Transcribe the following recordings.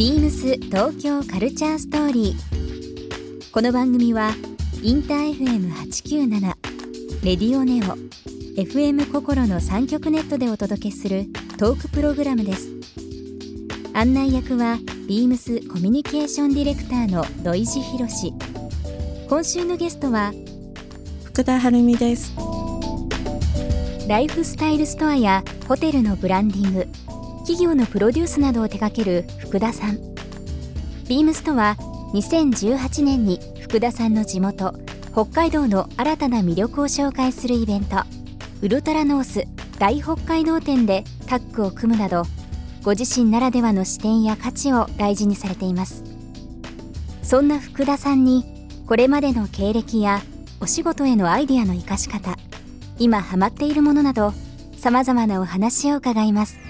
ビームス東京カルチャーストーリー。この番組はインター FM897 レディオネオ FM 心の三極ネットでお届けするトークプログラムです。案内役はビームスコミュニケーションディレクターの土井博志。今週のゲストは福田晴美ですライフスタイルストアやホテルのブランディング企業のプロデュースなどを手掛ける福田さん。ビームスとは2018年に福田さんの地元北海道の新たな魅力を紹介するイベント。ウルトラノース大北海道展でタッグを組むなどご自身ならではの視点や価値を大事にされています。そんな福田さんにこれまでの経歴やお仕事へのアイディアの生かし方今ハマっているものなどさまざまなお話を伺います。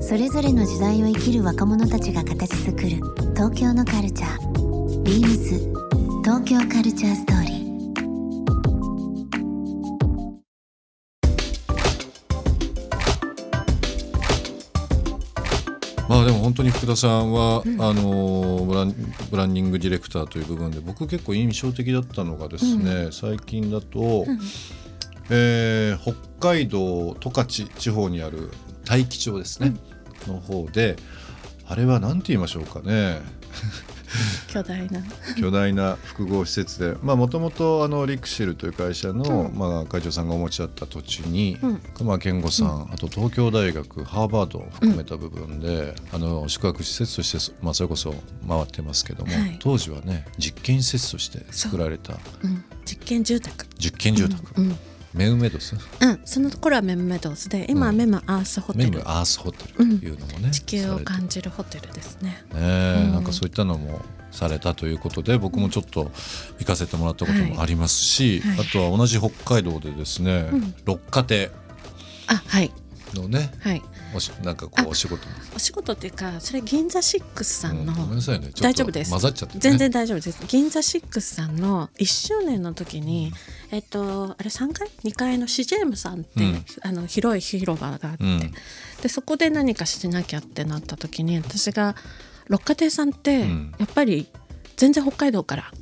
それぞれの時代を生きる若者たちが形作る東京のカルチャー。Beams 東京カルチャーストーリー。まあでも本当に福田さんは、あのブランブランディングディレクターという部分で僕結構印象的だったのがですね、最近だと、えー北海道十勝地方にある大樹町ですね、の方であれは何て言いましょうかね。巨大な。巨大な複合施設でもともとリクシルという会社の、まあ、会長さんがお持ちだった土地に、熊健吾さん、あと東京大学ハーバードを含めた部分で、あの宿泊施設として、まあ、それこそ回ってますけども、はい。当時はね実験施設として作られた。う。ん。実験住宅。実験住宅、うん、メウメドス？うん、その頃はメムメドウスで今はメムアースホテル、メムアースホテル。というのもね、地球を感じるホテルです。ねねなんかそういったのもされたということで僕もちょっと行かせてもらったこともありますし、あとは同じ北海道でですね、うん。六花亭あはい。のねはいおしなんかこあうお仕事お仕事っていうかそれ銀座シックスさんの、うんごめんなさいね。大丈夫です。混ざっちゃって、ね、全然大丈夫です。銀座シックスさんの1周年の時に、えっとあれ3階2階のシジェームさんって、うん。あの広い広場があって、うん。でそこで何かしなきゃってなった時に私が六花亭さんって、うん。やっぱり全然北海道から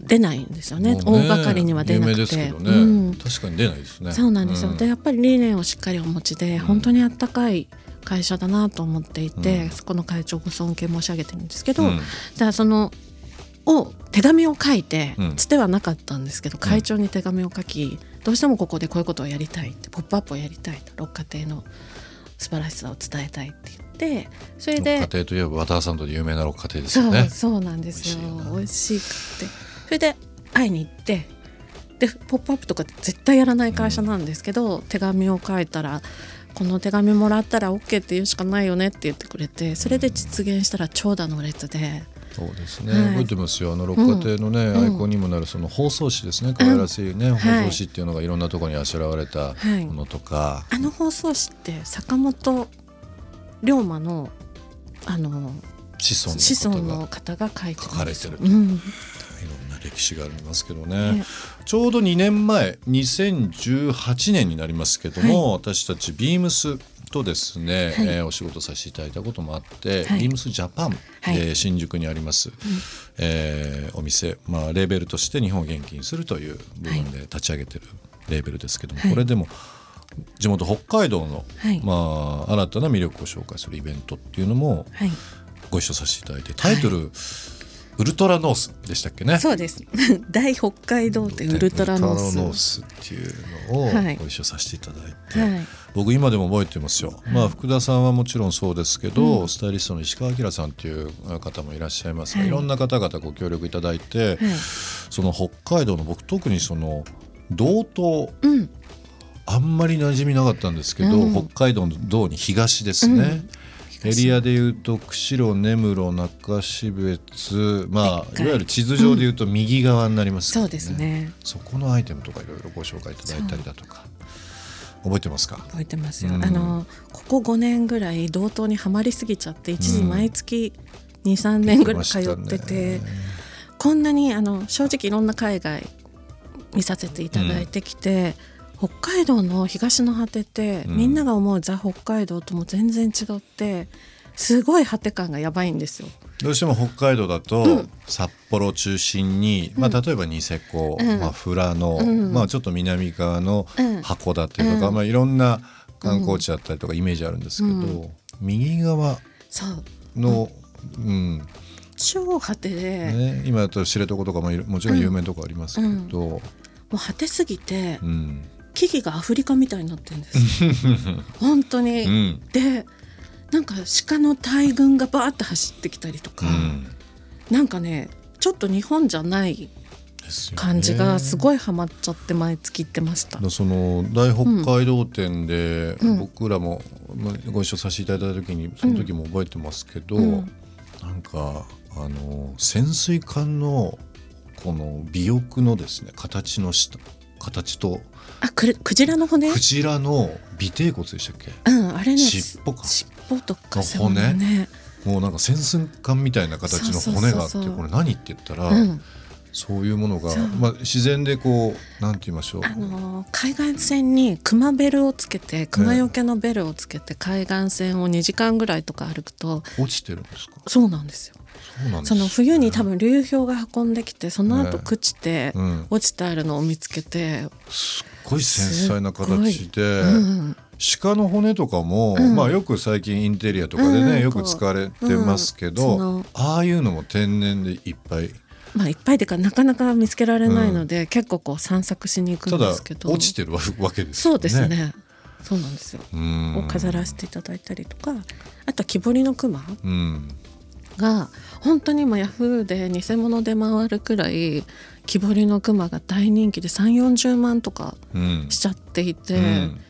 出ないんですよね。もう大掛かりには出なくて。ね、うん。確かに出ないですね。そうなんですよ、ん。でやっぱり理念をしっかりお持ちで、本当にあったかい会社だなと思っていて、うん。そこの会長ご尊敬申し上げてるんですけど、うん。じゃあそのを手紙を書いて、うん。つてはなかったんですけど会長に手紙を書き、どうしてもここでこういうことをやりたいって「ポップアップをやりたいと六花亭の素晴らしさを伝えたいって言ってそれで六花亭といえば渡田さんとで有名な六花亭ですそう、よね。そうなんですよ。美味しいってそれで会いに行ってで「ポップアップとか絶対やらない会社なんですけど、手紙を書いたら「この手紙もらったら OK って言うしかないよね」って言ってくれてそれで実現したら長蛇の列で。そうですね、はい。覚えてますよ。あの六花亭のね、ん。アイコンにもなるその包装紙ですね。可愛らしいね、はい。包装紙っていうのがいろんなところにあしらわれたはい。ものとか、あの放送紙って坂本龍馬のあの子孫子孫のの方が書かれてるうん歴史がありますけどね、ねちょうど2年前2018年になりますけども、私たちビームスとですね、はい。えーお仕事させていただいたこともあって、はい。ビームスジャパン、はい。えー新宿にあります、えーお店、まあ、レーベルとして日本を元気にするという部分で立ち上げてるレーベルですけども、はい。これでも地元北海道の、はい。まあ、新たな魅力を紹介するイベントっていうのもはい。ご一緒させていただいてタイトル、ウルトラノースでしたっけね？そうです。大北海道ってウルトラノースノースっていうのをはい。ご一緒させていただいて、はい。僕今でも覚えてますよ、まあ、福田さんはもちろんそうですけど、スタイリストの石川明さんという方もいらっしゃいますが、はい。い、ろんな方々ご協力いただいて、はい。その北海道の僕特にその道東うん。あんまり馴染みなかったんですけど、うん。北海道の道に東ですね、エリアでいうと釧路根室中標津まあはい。いわゆる地図上でいうと右側になりますからそうですね。そこのアイテムとかいろいろご紹介いただいたりだとか覚えてますか？覚えてますよ、うん。あのここ5年ぐらい同等にはまりすぎちゃって一時毎月23年ぐらい通ってて、こんなにあの正直いろんな海外見させていただいてきて、北海道の東の果てって、うん。みんなが思うザ・北海道とも全然違ってすごい果て感がやばいんですよ。どうしても北海道だと札幌を中心に、まあ、例えばニセコ、うん。まあ、富良野、うん。まあ、ちょっと南側のうん。函館とか、うん。まあ、いろんな観光地だったりとかイメージあるんですけど、うん。右側そう。の、うん。超果てで、ね、今だと知床とかももちろん有名なとこありますけど、もう果てすぎてうん木々がアフリカみたいになってるんです。本当に。うん。でなんか鹿の大群がバーって走ってきたりとか、うん。なんかねちょっと日本じゃない感じがすごいハマっちゃって毎月行ってました。その大北海道展でうん。僕らもまあご一緒させていただいた時にその時も覚えてますけど、うん。なんかあの潜水艦のこの尾翼のですね形の下形と。あくるクジラの骨？クジラの尾てい骨でしたっけ？うんあれね尻尾か。尻尾とかの背骨もうなんか潜水艦みたいな形の骨があってこれ何って言ったら、うん、そういうものがまあ、自然でこうなんて言いましょう。あのー海岸線に熊ベルをつけて熊よけのベルをつけて海岸線を2時間ぐらいとか歩くと落ちてるんですか？そうなんですよ。その冬に多分流氷が運んできてその後ね朽ちてうん、落ちてあるのを見つけて、すっごい繊細な形で、うん、鹿の骨とかも、うん。まあよく最近インテリアとかでね、うん。よく使われてますけど、ああいうのも天然でいっぱいまあいっぱいでかなかなか見つけられないので、結構こう散策しに行くんですけど。落ちてるわわけですよね。そうですね。そうなんですよ、うんを飾らせていただいたりとかあとは木彫りの熊うんが本当に今ヤフーで偽物で回るくらい木彫りの熊が大人気で3 4 0万とかうん。しちゃっていて、うん。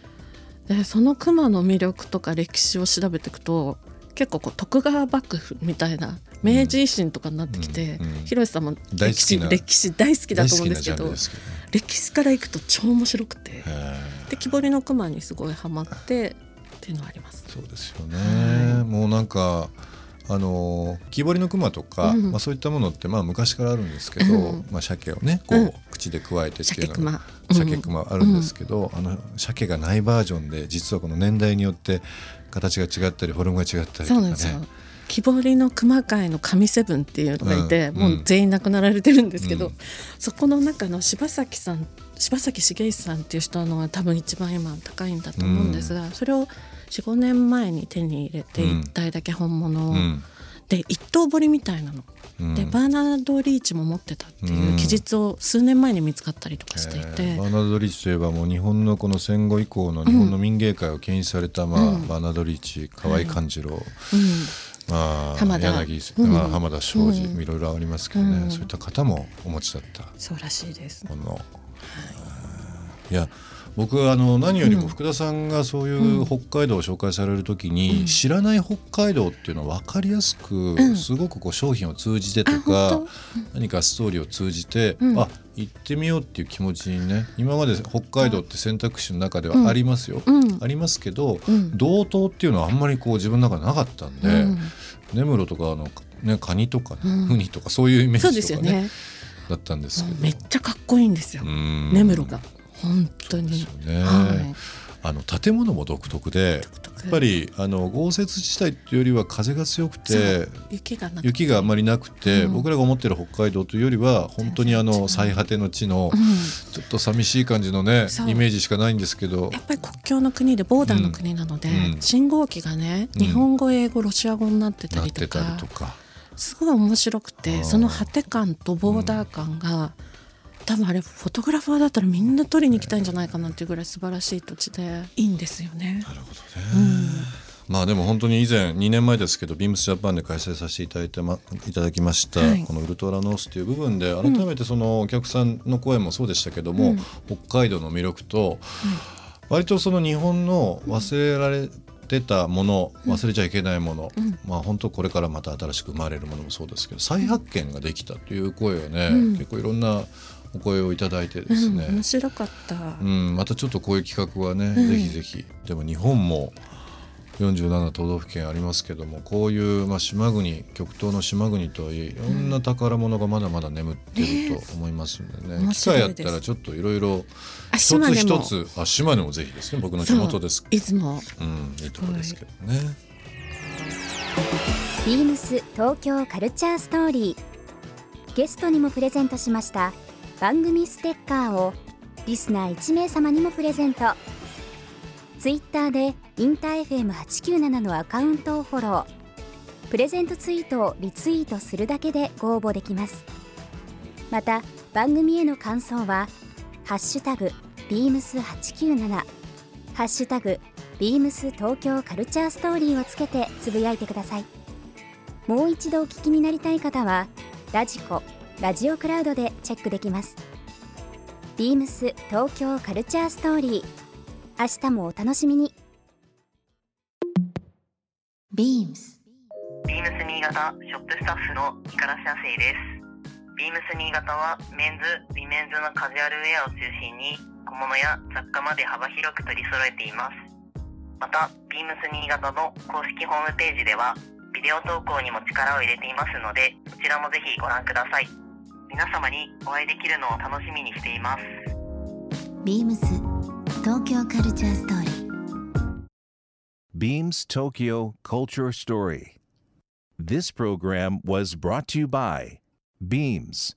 でその熊の魅力とか歴史を調べていくと結構こう徳川幕府みたいな明治維新とかになってきて、うんうん広瀬さん。も歴史大好きな歴史大好きだと思うんですけど歴史からいくと超面白くてで木彫りの熊にすごいハマってっていうのはあります。そうですよね、はい。もうなんかあの木彫りの熊とか、うん。まあ、そういったものってまあ昔からあるんですけど、うん。まあ、鮭をねこう、うん。口で加えてっていうの鮭熊。が鮭熊あるんですけど、あの鮭がないバージョンで実はこの年代によって形が違ったりフォルムが違ったりとかそうなんですよ。ね。木彫りの熊界の神セブンっていうのがいて、うん。もう全員亡くなられてるんですけど、うん。そこの中の柴崎さん柴崎茂一さんっていう人のは多分一番今高いんだと思うんですが、それを45年前に手に入れてうん1体だけ本物を、うん。で一刀彫りみたいなの、うん。でバーナード・リーチも持ってたっていううん記述を数年前に見つかったりとかしていて、えー。バーナード・リーチといえばもう日本のこの戦後以降の日本の民芸界を牽引された、まあうん。バーナード・リーチ河合勘次郎、うん。まあ、浜田。柳、うんまあ、浜田庄司、うん。いろいろありますけどね、うん。そういった方もお持ちだった。そうらしいです。もの、い、や僕あの何よりも福田さんがそういう北海道を紹介される時に、うん。知らない北海道っていうのは分かりやすく、ん。すごくこう商品を通じてとあか本何かストーリーを通じて、うん。あ行ってみようっていう気持ちにね今まで北海道って選択肢の中ではありますよ、うん。ありますけど、うん。道東っていうのはあんまりこう自分の中でなかったんで、うん。根室とかの、ね、カニとか、ねうん。ウニとかそういうイメージとかねすよね。だったんですけど。めっちゃかっこいいんですよ。うん。根室が本当に。ですよね、はい。あの建物も独特でやっぱりあの豪雪地帯っていうよりは風が強くて雪が雪があまりなくて、うん。僕らが思ってる北海道というよりは本当にあの最果ての地のうん。ちょっと寂しい感じのねイメージしかないんですけど。やっぱり国境の国でボーダーの国なので、うん。信号機がねうん。日本語英語ロシア語になってたりとか。すごい面白くてその果て感とボーダー感が、多分あれフォトグラファーだったらみんな撮りに行きたいんじゃないかなっていうぐらい素晴らしい土地で。いいんですよね。なるほどね、まあでも本当に以前2年前ですけどビームスジャパンで開催させていただいて、ま、いただきました、はい。このウルトラノースという部分で改めてそのお客さんの声もそうでしたけども、うん。北海道の魅力と、割とその日本の忘れられってたもの忘れちゃいけないもの、うん。まあ本当これからまた新しく生まれるものもそうですけど再発見ができたという声をね、うん。結構いろんなお声をいただいてですね、うん、面白かった、うん、またちょっとこういう企画はね、うん。ぜひぜひ。でも日本も47都道府県ありますけどもこういう、まあ、島国極東の島国とはいえいろんな宝物がまだまだ眠ってると思いますんでね,、面機会あったらちょっといろいろあ一つ一つあ島根もぜひですね僕の地元です。いつも。うん、いいところですけどね。ビームス東京カルチャーストーリー。ゲストにもプレゼントしました番組ステッカーをリスナー1名様にもプレゼント。ツイッターでインター FM897 のアカウントをフォロー。プレゼントツイートをリツイートするだけでご応募できます。また番組への感想は「ハッシュタグビームス897」「ハッシュタグビームス東京カルチャーストーリー」をつけてつぶやいてください。もう一度お聞きになりたい方はラジコラジオクラウドでチェックできますビームス東京カルチャーストーリー明日もお楽しみに Beams ビームス新潟ショップスタッフの五十嵐亜生です。ビームス新潟はメンズ、ウィメンズのカジュアルウェアを中心に小物や雑貨まで幅広く取り揃えています。また、ビームス新潟の公式ホームページではビデオ投稿にも力を入れていますので、そちらもぜひご覧ください。皆様にお会いできるのを楽しみにしています。Beams 東京カルチャーストーリー Beams Tokyo Culture Story. This program was brought to you by Beams.